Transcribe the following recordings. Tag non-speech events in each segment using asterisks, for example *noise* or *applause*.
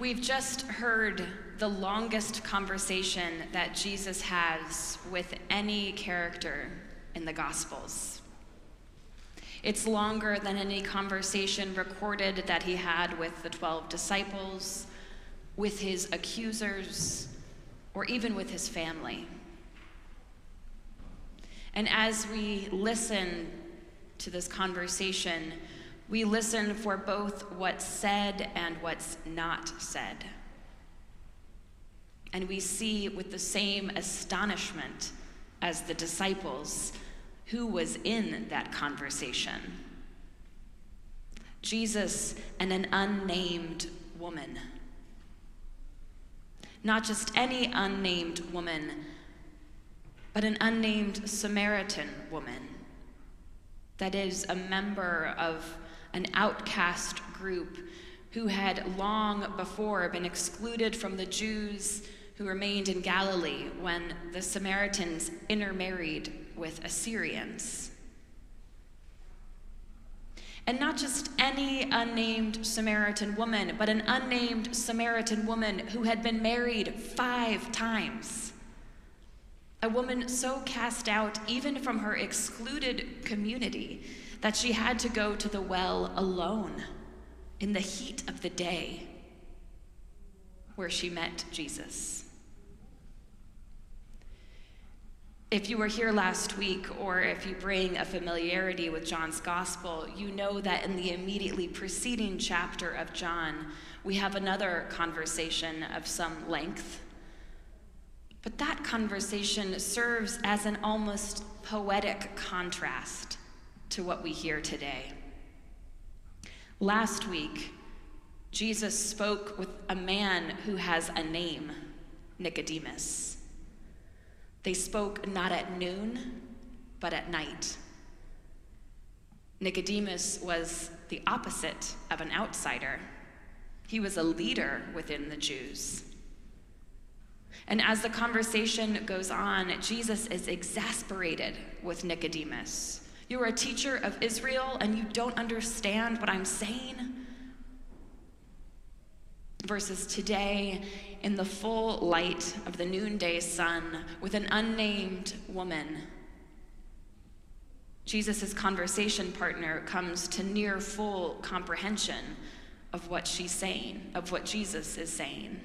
We've just heard the longest conversation that Jesus has with any character in the Gospels. It's longer than any conversation recorded that he had with the 12 disciples, with his accusers, or even with his family. And as we listen to this conversation, we listen for both what's said and what's not said. And we see with the same astonishment as the disciples who was in that conversation Jesus and an unnamed woman. Not just any unnamed woman, but an unnamed Samaritan woman that is a member of an outcast group who had long before been excluded from the Jews who remained in Galilee when the Samaritans intermarried with Assyrians. And not just any unnamed Samaritan woman, but an unnamed Samaritan woman who had been married five times. A woman so cast out, even from her excluded community, that she had to go to the well alone in the heat of the day where she met Jesus. If you were here last week, or if you bring a familiarity with John's gospel, you know that in the immediately preceding chapter of John, we have another conversation of some length. But that conversation serves as an almost poetic contrast to what we hear today. Last week, Jesus spoke with a man who has a name, Nicodemus. They spoke not at noon, but at night. Nicodemus was the opposite of an outsider. He was a leader within the Jews. And as the conversation goes on, Jesus is exasperated with Nicodemus. You're a teacher of Israel and you don't understand what I'm saying? Versus today, in the full light of the noonday sun, with an unnamed woman, Jesus' conversation partner comes to near full comprehension of what she's saying, of what Jesus is saying.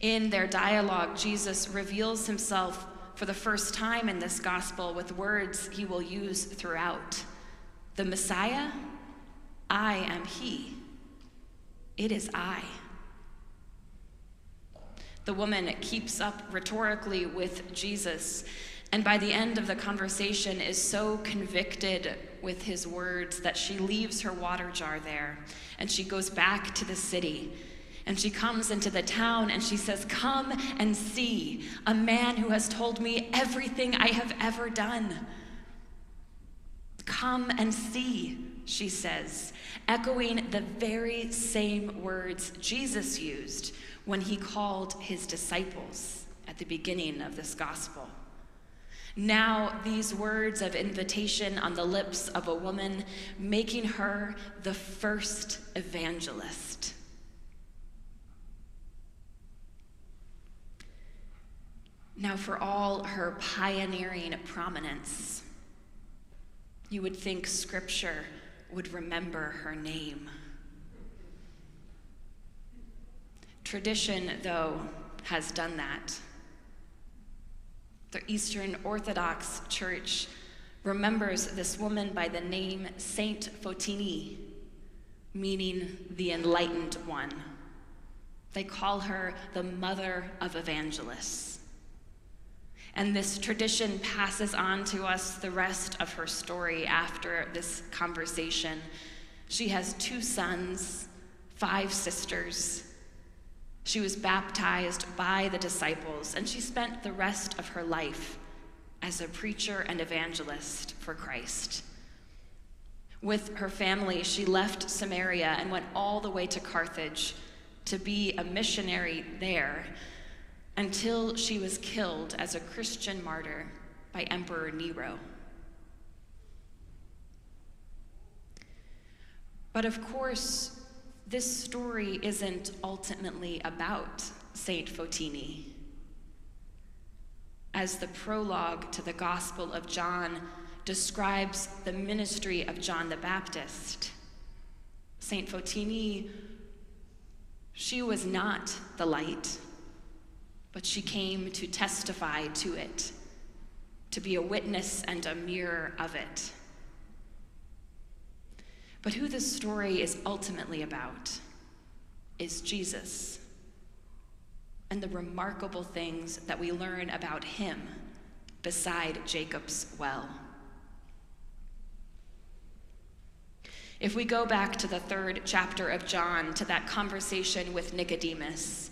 In their dialogue, Jesus reveals himself for the first time in this gospel with words he will use throughout The Messiah, I am he. It is I. The woman keeps up rhetorically with Jesus, and by the end of the conversation is so convicted with his words that she leaves her water jar there and she goes back to the city. And she comes into the town and she says, Come and see a man who has told me everything I have ever done. Come and see, she says, echoing the very same words Jesus used when he called his disciples at the beginning of this gospel. Now, these words of invitation on the lips of a woman, making her the first evangelist. Now, for all her pioneering prominence, you would think Scripture would remember her name. Tradition, though, has done that. The Eastern Orthodox Church remembers this woman by the name Saint Photini, meaning the enlightened one. They call her the mother of evangelists. And this tradition passes on to us the rest of her story after this conversation. She has two sons, five sisters. She was baptized by the disciples, and she spent the rest of her life as a preacher and evangelist for Christ. With her family, she left Samaria and went all the way to Carthage to be a missionary there until she was killed as a Christian martyr by Emperor Nero. But of course, this story isn't ultimately about Saint Photini. As the prologue to the Gospel of John describes the ministry of John the Baptist, Saint Photini, she was not the light, but she came to testify to it, to be a witness and a mirror of it. But who this story is ultimately about is Jesus and the remarkable things that we learn about him beside Jacob's well. If we go back to the third chapter of John, to that conversation with Nicodemus,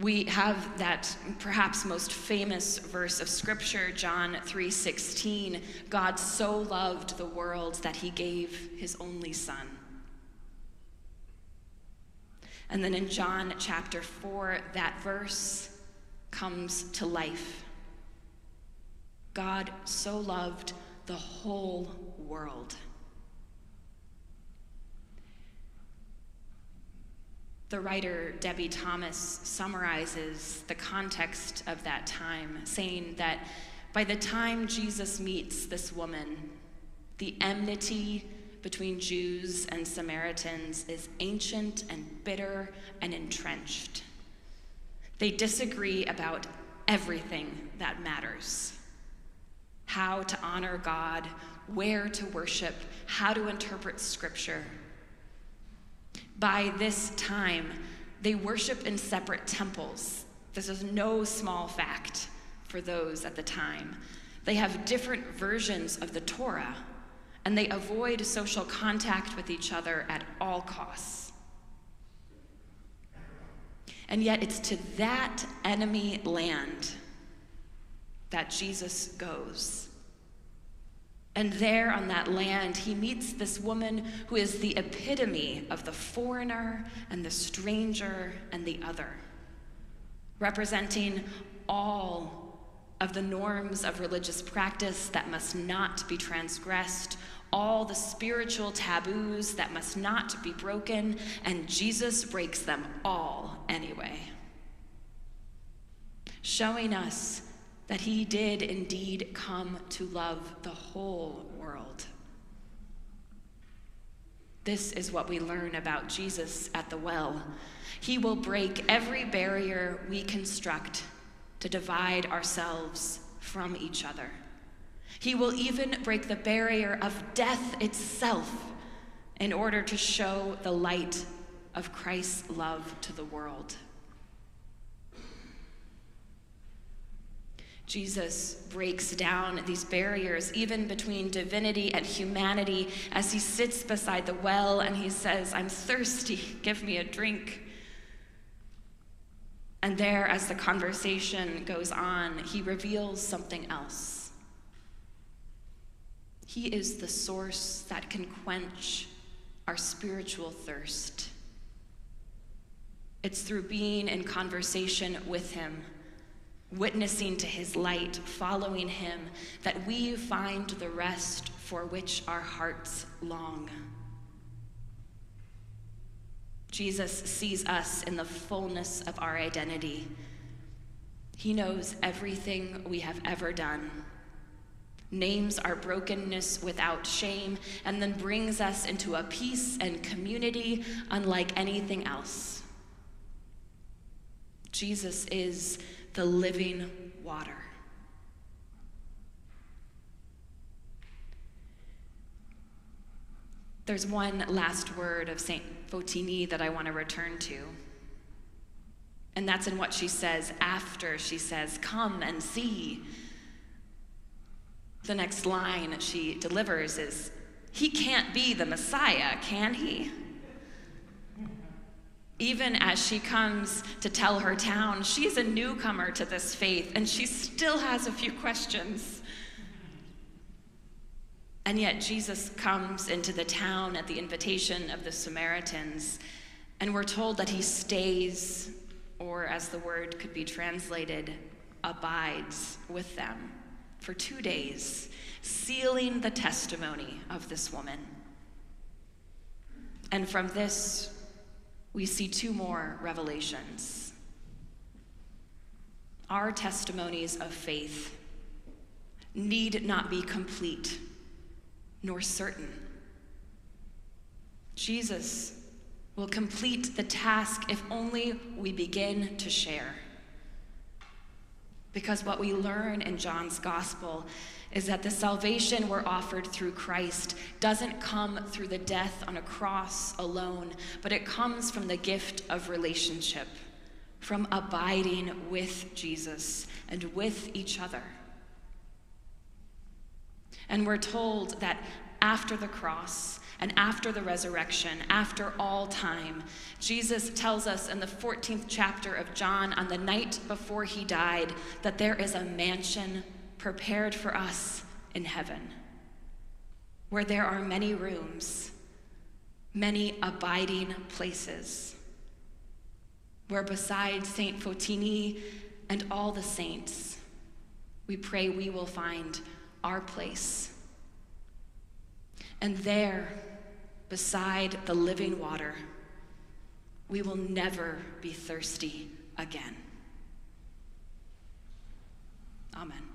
we have that perhaps most famous verse of scripture john 3.16 god so loved the world that he gave his only son. And then in john chapter 4 that verse comes to life. God so loved the whole world The writer Debie Thomas summarizes the context of that time, saying that by the time Jesus meets this woman, the enmity between Jews and Samaritans is ancient and bitter and entrenched. They disagree about everything that matters how to honor God, where to worship, how to interpret scripture by this time, they worship in separate temples. This is no small fact for those at the time. They have different versions of the Torah, and they avoid social contact with each other at all costs. And yet, it's to that enemy land that Jesus goes. And there on that land, he meets this woman who is the epitome of the foreigner and the stranger and the other, representing all of the norms of religious practice that must not be transgressed, all the spiritual taboos that must not be broken, and Jesus breaks them all anyway. Showing us that he did indeed come to love the whole world. This is what we learn about Jesus at the well. He will break every barrier we construct to divide ourselves from each other. He will even break the barrier of death itself in order to show the light of Christ's love to the world. Jesus breaks down these barriers, even between divinity and humanity, as he sits beside the well and he says, I'm thirsty, *laughs* give me a drink. And there, as the conversation goes on, he reveals something else. He is the source that can quench our spiritual thirst. It's through being in conversation with him witnessing to his light, following him, that we find the rest for which our hearts long. Jesus sees us in the fullness of our identity. He knows everything we have ever done, names our brokenness without shame, and then brings us into a peace and community unlike anything else. Jesus is the living water. There's one last word of St. Photini that I want to return to. And that's in what she says after she says, Come and see. The next line she delivers is, He can't be the Messiah, can he? Even as she comes to tell her town, she's a newcomer to this faith and she still has a few questions. And yet, Jesus comes into the town at the invitation of the Samaritans, and we're told that he stays, or as the word could be translated, abides with them for two days, sealing the testimony of this woman. And from this we see two more revelations. Our testimonies of faith need not be complete nor certain. Jesus will complete the task if only we begin to share. Because what we learn in John's gospel is that the salvation we're offered through Christ doesn't come through the death on a cross alone, but it comes from the gift of relationship, from abiding with Jesus and with each other. And we're told that after the cross and after the resurrection, after all time, Jesus tells us in the 14th chapter of John, on the night before he died, that there is a mansion prepared for us in heaven, where there are many rooms, many abiding places, where beside Saint Photini and all the saints, we pray we will find our place. And there, beside the living water, we will never be thirsty again. Amen.